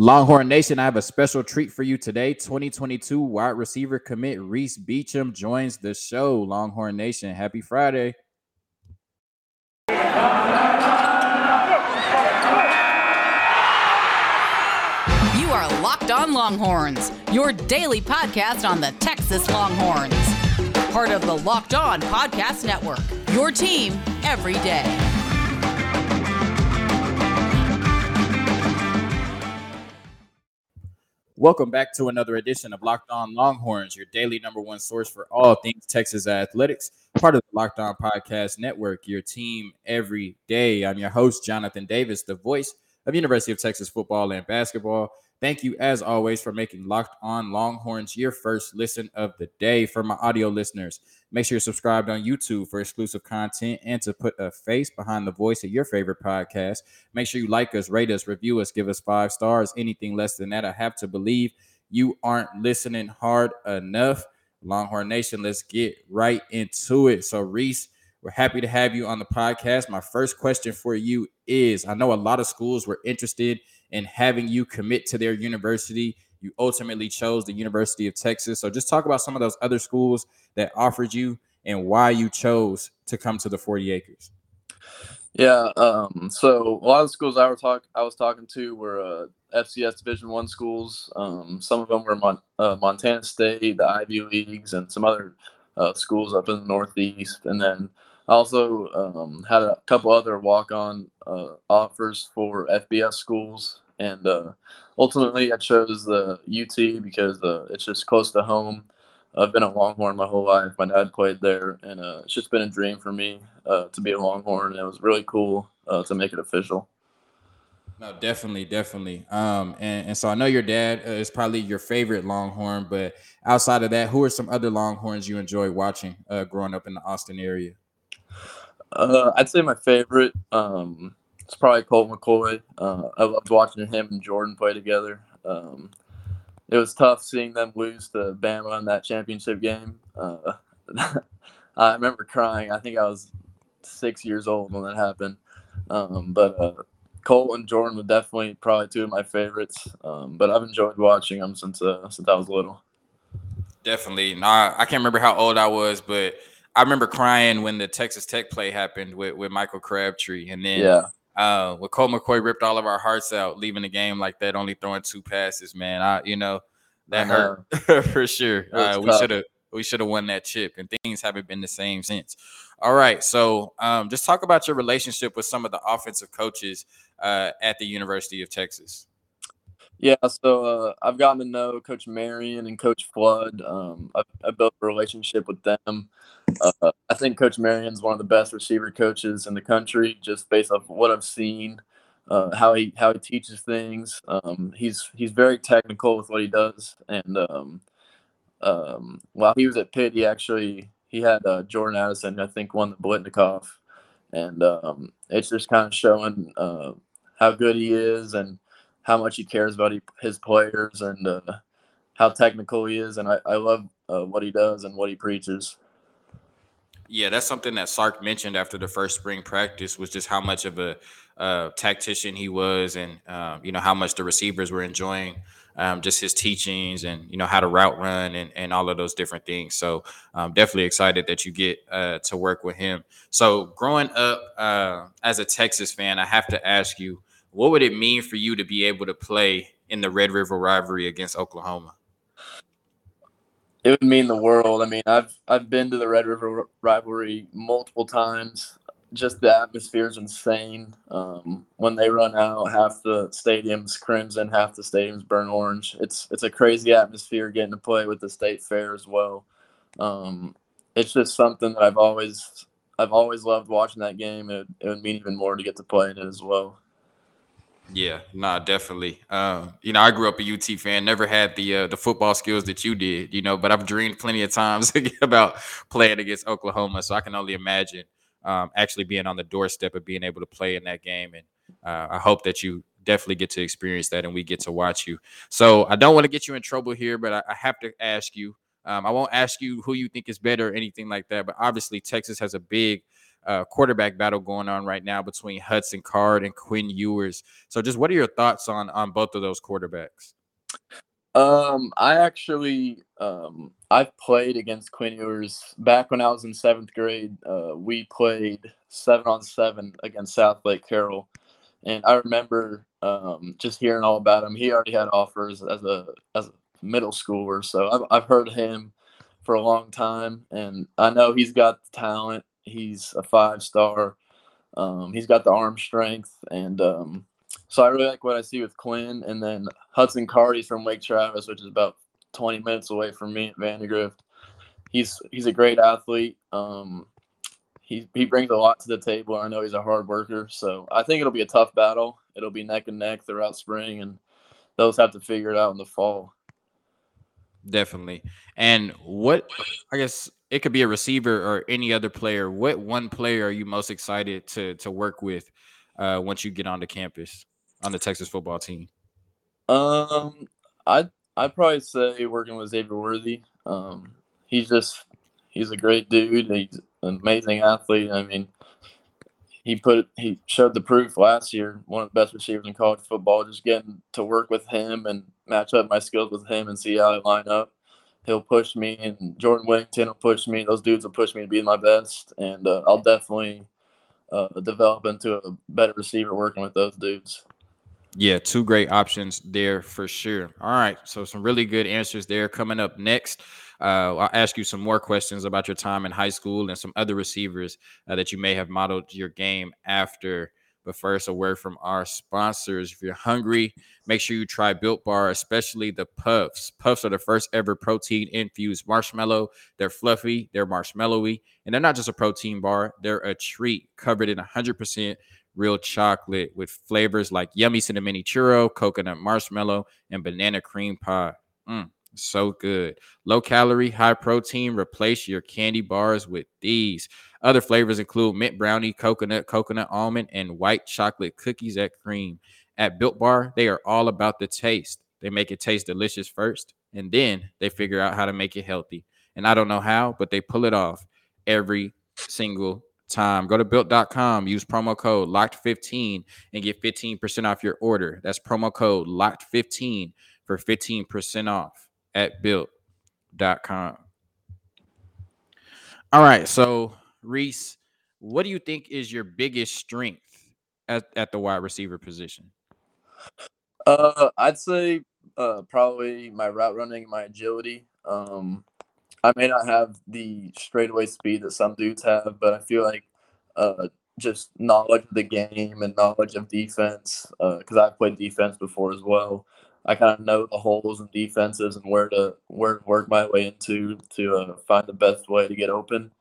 Longhorn Nation, I have a special treat for you today. 2022 wide receiver commit Reese Beecham joins the show. Longhorn Nation, happy Friday. You are Locked On Longhorns, your daily podcast on the Texas Longhorns. Part of the Locked On Podcast Network, your team every day. Welcome back to another edition of Locked On Longhorns, your daily number one source for all things Texas athletics, part of the Locked On Podcast Network, your team every day. I'm your host, Jonathan Davis, the voice of University of Texas football and basketball. Thank you, as always, for making Locked On Longhorns your first listen of the day. For my audio listeners, make sure you're subscribed on YouTube for exclusive content and to put a face behind the voice of your favorite podcast. Make sure you like us, rate us, review us, give us five stars. Anything less than that, I have to believe you aren't listening hard enough. Longhorn Nation, let's get right into it. So, Reese, we're happy to have you on the podcast. My first question for you is I know a lot of schools were interested in having you commit to their university. You ultimately chose the University of Texas. So just talk about some of those other schools that offered you and why you chose to come to the 40 acres. Yeah, um, so a lot of schools I were talk I was talking to were uh, FCS Division One schools. Um, some of them were Mon- uh, Montana State, the Ivy Leagues, and some other uh, schools up in the Northeast. And then I also um, had a couple other walk-on uh, offers for FBS schools, and uh, ultimately I chose the UT because uh, it's just close to home. I've been a Longhorn my whole life. My dad played there, and uh, it's just been a dream for me uh, to be a Longhorn. And it was really cool uh, to make it official. No, definitely, definitely. Um, and, and so I know your dad is probably your favorite Longhorn, but outside of that, who are some other Longhorns you enjoy watching growing up in the Austin area? Uh, I'd say my favorite um, it's probably Colt McCoy. Uh, I loved watching him and Jordan play together. Um, it was tough seeing them lose to Bama in that championship game. Uh, I remember crying. I think I was six years old when that happened. Um, but uh, Colt and Jordan were definitely probably two of my favorites. Um, but I've enjoyed watching them since uh, since I was little. Definitely. No, I can't remember how old I was, but I remember crying when the Texas Tech play happened with, with Michael Crabtree, and then yeah. Uh, when Colt McCoy ripped all of our hearts out, leaving the game like that, only throwing two passes, man. I, you know, that uh-huh. hurt for sure. Uh, we should have we should have won that chip, and things haven't been the same since. All right, so um, just talk about your relationship with some of the offensive coaches uh, at the University of Texas. Yeah, so uh, I've gotten to know Coach Marion and Coach Flood. Um, I've, I've, built a relationship with them. Uh, I think Coach Marion's one of the best receiver coaches in the country, just based off what I've seen, uh, how he how he teaches things. Um, he's he's very technical with what he does, and um, um while he was at Pitt, he actually he had uh, Jordan Addison, I think, won the Biletnikoff, and um, it's just kind of showing uh, how good he is and how much he cares about he, his players and uh, how technical he is. And I, I love uh, what he does and what he preaches. Yeah, that's something that Sark mentioned after the first spring practice was just how much of a uh, tactician he was, and um, you know how much the receivers were enjoying um, just his teachings and you know how to route run and, and all of those different things. So I'm definitely excited that you get uh, to work with him. So growing up uh, as a Texas fan, I have to ask you, what would it mean for you to be able to play in the Red River rivalry against Oklahoma? It would mean the world. I mean, I've I've been to the Red River rivalry multiple times. Just the atmosphere is insane. Um, when they run out, half the stadium's crimson, half the stadium's burnt orange. It's it's a crazy atmosphere getting to play with the state fair as well. Um, it's just something that I've always I've always loved watching that game. It, it would mean even more to get to play in it as well. Yeah, nah, definitely. Um, you know, I grew up a UT fan, never had the uh, the football skills that you did, you know, but I've dreamed plenty of times about playing against Oklahoma. So I can only imagine um, actually being on the doorstep of being able to play in that game. And uh, I hope that you definitely get to experience that and we get to watch you. So I don't want to get you in trouble here, but I, I have to ask you. Um, I won't ask you who you think is better or anything like that, but obviously Texas has a big uh, quarterback battle going on right now between Hudson Card and Quinn Ewers. So, just what are your thoughts on on both of those quarterbacks? Um, I actually um I've played against Quinn Ewers back when I was in seventh grade. Uh, we played seven on seven against Southlake Carroll, and I remember um just hearing all about him. He already had offers as a as a middle schooler, so I've I've heard him for a long time, and I know he's got the talent. He's a five star. Um, he's got the arm strength, and um, so I really like what I see with Quinn. And then Hudson Cardy's from Lake Travis, which is about 20 minutes away from me at Vandegrift. He's he's a great athlete. Um, he he brings a lot to the table. I know he's a hard worker, so I think it'll be a tough battle. It'll be neck and neck throughout spring, and those have to figure it out in the fall. Definitely. And what I guess it could be a receiver or any other player. What one player are you most excited to to work with uh, once you get onto campus on the Texas football team? Um, I'd I'd probably say working with Xavier Worthy. Um, he's just he's a great dude. He's an amazing athlete. I mean, he put he showed the proof last year. One of the best receivers in college football. Just getting to work with him and match up my skills with him and see how I line up. He'll push me, and Jordan Whittington will push me. Those dudes will push me to be my best, and uh, I'll definitely uh, develop into a better receiver working with those dudes. Yeah, two great options there for sure. All right, so some really good answers there. Coming up next, uh, I'll ask you some more questions about your time in high school and some other receivers uh, that you may have modeled your game after. But first, a word from our sponsors. If you're hungry, make sure you try Built Bar, especially the Puffs. Puffs are the first ever protein infused marshmallow. They're fluffy, they're marshmallowy, and they're not just a protein bar, they're a treat covered in 100% real chocolate with flavors like yummy cinnamon churro, coconut marshmallow, and banana cream pie. Mm, so good. Low calorie, high protein. Replace your candy bars with these. Other flavors include mint brownie, coconut, coconut almond, and white chocolate cookies at cream. At Built Bar, they are all about the taste. They make it taste delicious first, and then they figure out how to make it healthy. And I don't know how, but they pull it off every single time. Go to built.com, use promo code locked15 and get 15% off your order. That's promo code locked15 for 15% off at built.com. All right, so Reese, what do you think is your biggest strength at, at the wide receiver position? Uh, I'd say uh, probably my route running, my agility. Um, I may not have the straightaway speed that some dudes have, but I feel like uh, just knowledge of the game and knowledge of defense, uh, because uh, I've played defense before as well. I kind of know the holes and defenses and where to where to work my way into to uh, find the best way to get open.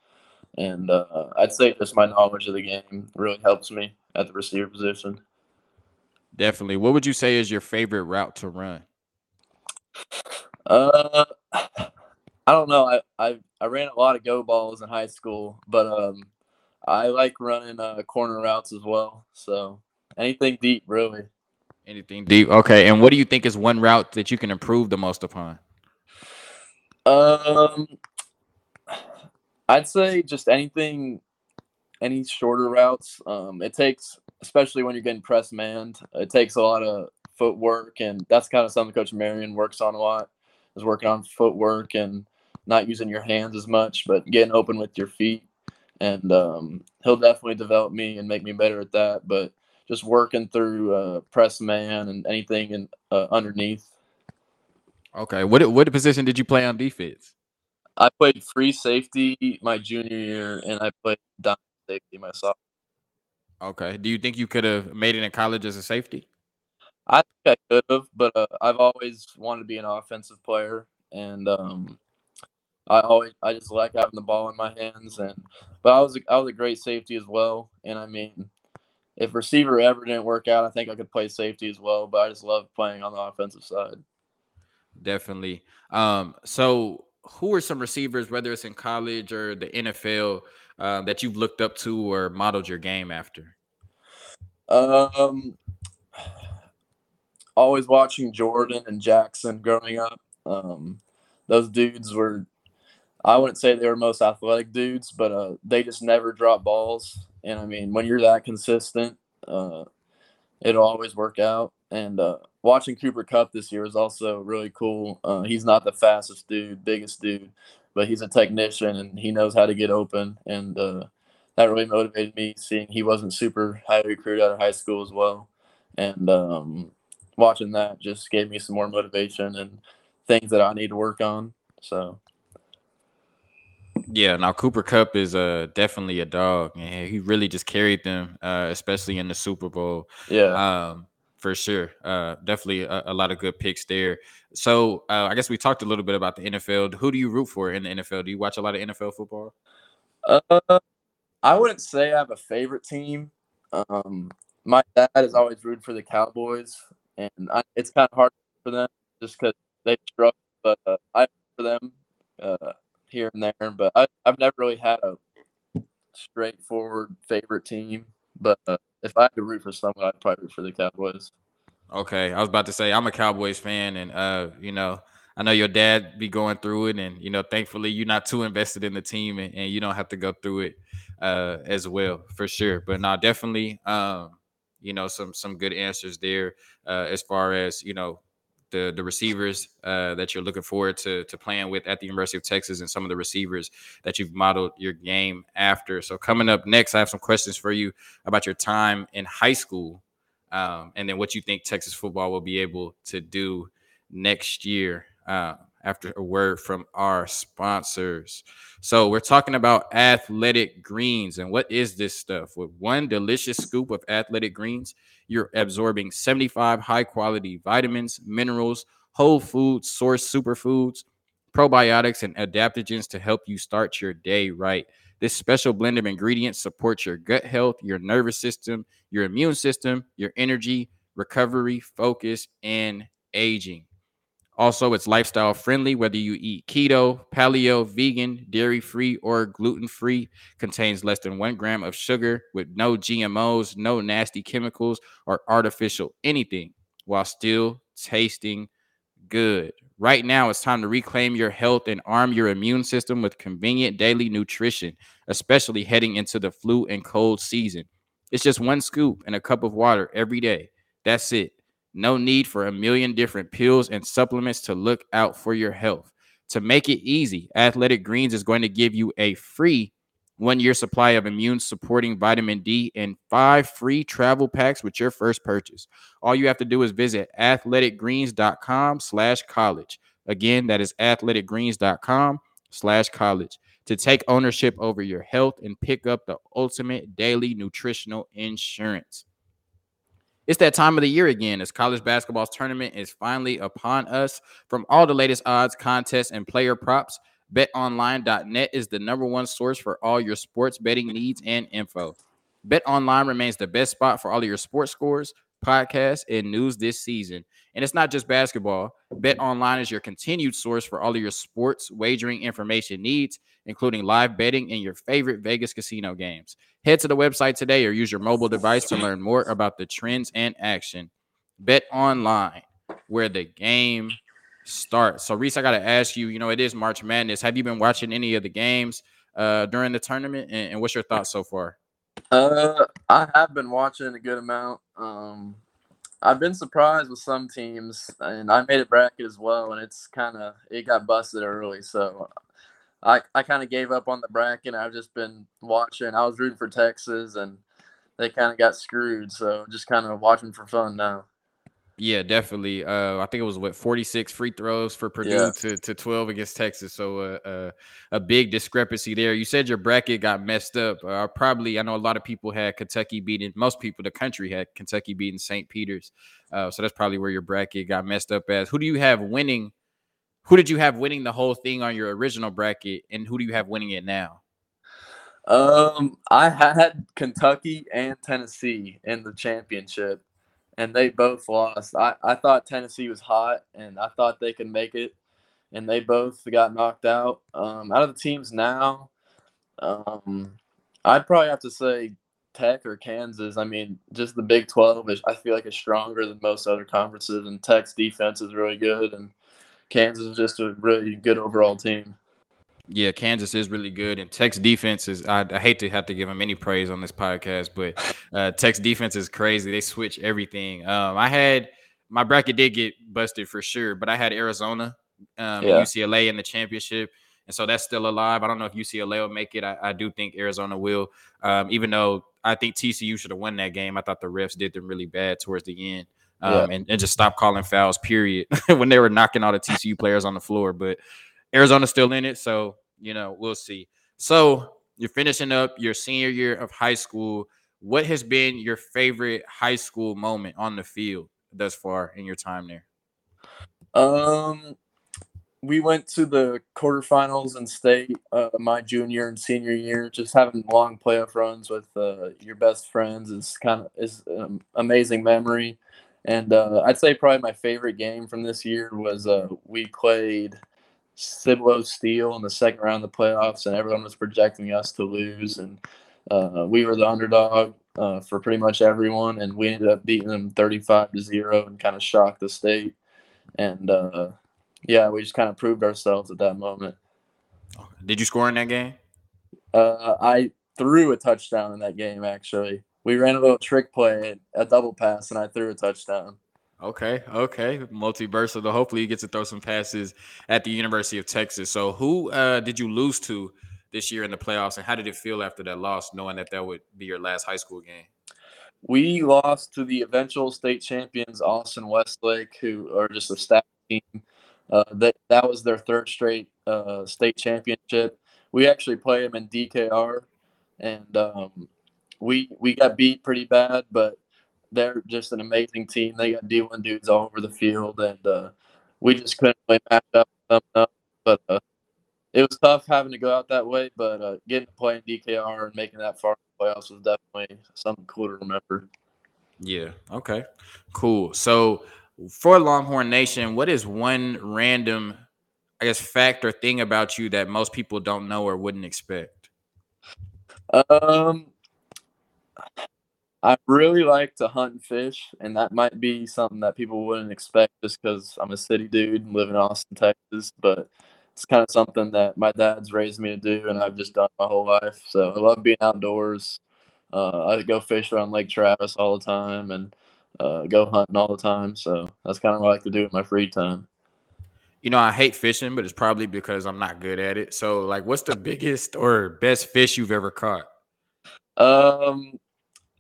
And uh, I'd say just my knowledge of the game really helps me at the receiver position. Definitely. What would you say is your favorite route to run? Uh, I don't know. I, I I ran a lot of go balls in high school, but um, I like running uh, corner routes as well. So anything deep, really. Anything deep. Okay. And what do you think is one route that you can improve the most upon? Um, I'd say just anything, any shorter routes. Um, it takes, especially when you're getting press manned, it takes a lot of footwork, and that's kind of something Coach Marion works on a lot. Is working on footwork and not using your hands as much, but getting open with your feet. And um, he'll definitely develop me and make me better at that. But just working through uh, press man and anything in, uh, underneath. Okay, what what position did you play on defense? I played free safety my junior year, and I played down safety my sophomore. Okay. Do you think you could have made it in college as a safety? I think I could have, but uh, I've always wanted to be an offensive player, and um, I always I just like having the ball in my hands. And but I was a, I was a great safety as well, and I mean, if receiver ever didn't work out, I think I could play safety as well. But I just love playing on the offensive side. Definitely. Um, so who are some receivers, whether it's in college or the NFL, uh, that you've looked up to or modeled your game after? Um, always watching Jordan and Jackson growing up. Um, those dudes were. I wouldn't say they were most athletic dudes, but uh, they just never drop balls. And I mean, when you're that consistent, uh, it'll always work out. And uh, watching Cooper Kupp this year is also really cool. Uh, he's not the fastest dude, biggest dude, but he's a technician and he knows how to get open. And uh, that really motivated me seeing he wasn't super high recruited out of high school as well. And um, watching that just gave me some more motivation and things that I need to work on. So yeah, now Cooper Kupp is uh definitely a dog, and he really just carried them, uh, especially in the Super Bowl. Yeah, um, for sure. Uh, definitely a, a, lot of good picks there. So uh, I guess we talked a little bit about the NFL. Who do you root for in the NFL? Do you watch a lot of NFL football? Uh, I wouldn't say I have a favorite team. Um, my dad has always rooted for the Cowboys, and I, it's kind of hard for them just because they struggle. But uh, I for them. Uh, here and there, but I, have never really had a straightforward favorite team. But uh, if I had to root for someone, I'd probably root for the Cowboys. Okay, I was about to say I'm a Cowboys fan, and uh, you know, I know your dad be going through it, and you know, thankfully you're not too invested in the team, and, and you don't have to go through it uh, as well for sure. But now, definitely, um, you know, some some good answers there uh, as far as you know the the receivers uh, that you're looking forward to to playing with at the University of Texas and some of the receivers that you've modeled your game after. So coming up next, I have some questions for you about your time in high school, um, and then what you think Texas football will be able to do next year. Uh, after a word from our sponsors. So, we're talking about athletic greens. And what is this stuff? With one delicious scoop of athletic greens, you're absorbing 75 high quality vitamins, minerals, whole food source superfoods, probiotics, and adaptogens to help you start your day right. This special blend of ingredients supports your gut health, your nervous system, your immune system, your energy, recovery, focus, and aging. Also, it's lifestyle friendly, whether you eat keto, paleo, vegan, dairy free, or gluten free. Contains less than one gram of sugar with no GMOs, no nasty chemicals, or artificial anything, while still tasting good. Right now, it's time to reclaim your health and arm your immune system with convenient daily nutrition, especially heading into the flu and cold season. It's just one scoop and a cup of water every day. That's it. No need for a million different pills and supplements to look out for your health. To make it easy, Athletic Greens is going to give you a free one year supply of immune supporting vitamin D and five free travel packs with your first purchase. All you have to do is visit athleticgreens.com slash college. Again, that is athleticgreens.com slash college to take ownership over your health and pick up the ultimate daily nutritional insurance. It's that time of the year again as college basketball's tournament is finally upon us. From all the latest odds, contests, and player props, betonline.net is the number one source for all your sports betting needs and info. BetOnline remains the best spot for all of your sports scores, podcasts, and news this season. And it's not just basketball. Bet Online is your continued source for all of your sports wagering information needs, including live betting and your favorite Vegas casino games. Head to the website today or use your mobile device to learn more about the trends and action. Bet online, where the game starts. So, Reese, I got to ask you. You know, it is March Madness. Have you been watching any of the games uh, during the tournament, and, and what's your thoughts so far? Uh, I have been watching a good amount. Um, I've been surprised with some teams, and I made a bracket as well, and it's kind of it got busted early, so I, I kind of gave up on the bracket. I've just been watching. I was rooting for Texas, and they kind of got screwed. So just kind of watching for fun now. Yeah, definitely. Uh, I think it was what 46 free throws for Purdue yeah. to, to 12 against Texas. So uh, uh, a big discrepancy there. You said your bracket got messed up. Uh, probably, I know a lot of people had Kentucky beating. Most people, the country had Kentucky beating St. Peter's. Uh, so that's probably where your bracket got messed up as. Who do you have winning who did you have winning the whole thing on your original bracket, and who do you have winning it now? Um, I had Kentucky and Tennessee in the championship, and they both lost. I, I thought Tennessee was hot, and I thought they could make it, and they both got knocked out. Um, out of the teams now, um, I'd probably have to say Tech or Kansas. I mean, just the Big Twelve is I feel like is stronger than most other conferences, and Tech's defense is really good, and Kansas is just a really good overall team. Yeah, Kansas is really good, and Tech's defense is. I, I, hate to have to give them any praise on this podcast, but uh, Tech's defense is crazy. They switch everything. Um, I had my bracket did get busted for sure, but I had Arizona, um, yeah. UCLA in the championship, and so that's still alive. I don't know if UCLA will make it. I, I do think Arizona will, um, even though I think TCU should have won that game. I thought the refs did them really bad towards the end. Um, yeah. and, and just stop calling fouls, period, when they were knocking all the TCU players on the floor. But Arizona's still in it, so you know we'll see. So you're finishing up your senior year of high school. What has been your favorite high school moment on the field thus far in your time there? Um, we went to the quarterfinals in state uh, my junior and senior year. Just having long playoff runs with uh, your best friends is kind of is an amazing memory. And uh, I'd say probably my favorite game from this year was uh, we played Cibolo Steele in the second round of the playoffs, and everyone was projecting us to lose, and uh, we were the underdog uh, for pretty much everyone, and we ended up beating them 35 to zero and kind of shocked the state. And uh, yeah, we just kind of proved ourselves at that moment. Did you score in that game? Uh, I threw a touchdown in that game. Actually, we ran a little trick play, a double pass, and I threw a touchdown. Okay, okay, multiversal. Hopefully, you get to throw some passes at the University of Texas. So, who uh, did you lose to this year in the playoffs, and how did it feel after that loss, knowing that that would be your last high school game? We lost to the eventual state champions, Austin Westlake, who are just a staff team. Uh, that that was their third straight uh, state championship. We actually play them in DKR, and um, we we got beat pretty bad, but they're just an amazing team. They got D1 dudes all over the field, and uh, we just couldn't really match up them. But uh, it was tough having to go out that way. But uh, getting to play in DKR and making that far in the playoffs was definitely something cool to remember. Yeah. Okay. Cool. So for Longhorn Nation, what is one random, I guess, fact or thing about you that most people don't know or wouldn't expect? Um, I really like to hunt and fish, and that might be something that people wouldn't expect just because I'm a city dude and live in Austin, Texas. But it's kind of something that my dad's raised me to do, and I've just done my whole life. So I love being outdoors. Uh, I go fish around Lake Travis all the time, and uh, go hunting all the time. So that's kind of what I like to do in my free time. You know, I hate fishing, but it's probably because I'm not good at it. So, like, what's the biggest or best fish you've ever caught? Um,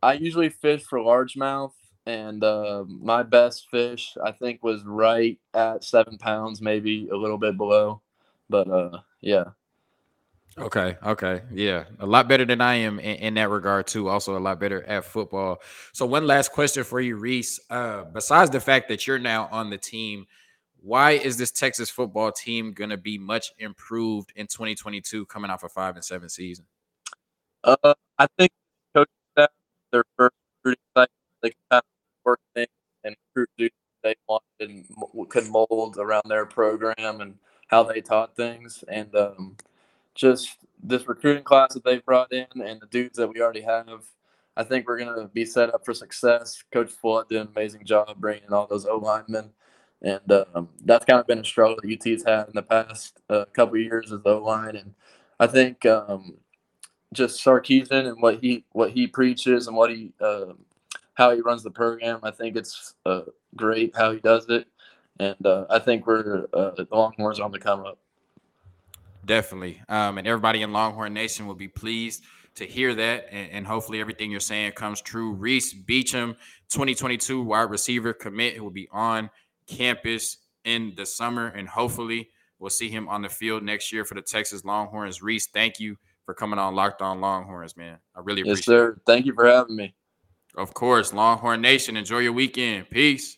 I usually fish for largemouth, and uh, my best fish I think was right at seven pounds, maybe a little bit below. But uh, yeah. Okay. Okay. Yeah. A lot better than I am in, in, that regard, too. Also, a lot better at football. So, one last question for you, Reese. Uh, besides the fact that you're now on the team, why is this Texas football team going to be much improved in 2022 coming off a five and seven season? Uh, I think their first recruiting cycle, they kind of work things and recruit they wanted and could mold around their program and how they taught things. And um, just this recruiting class that they've brought in and the dudes that we already have, I think we're going to be set up for success. Coach Flood did an amazing job bringing all those O linemen. And um, that's kind of been a struggle that UT's had in the past uh, couple years as O line. And I think um, just Sarkisian and what he what he preaches and what he uh, how he runs the program, I think it's uh, great how he does it. And uh, I think we're uh, the Longhorns on the come up. Definitely. Um, and everybody in Longhorn Nation will be pleased to hear that. And, and, hopefully everything you're saying comes true. Reese Beecham, 2022 wide receiver commit, will be on campus in the summer. And hopefully we'll see him on the field next year for the Texas Longhorns. Reese, thank you for coming on Locked On Longhorns, man. I really appreciate yes, sir. it. Thank you for having me. Of course. Longhorn Nation, enjoy your weekend. Peace.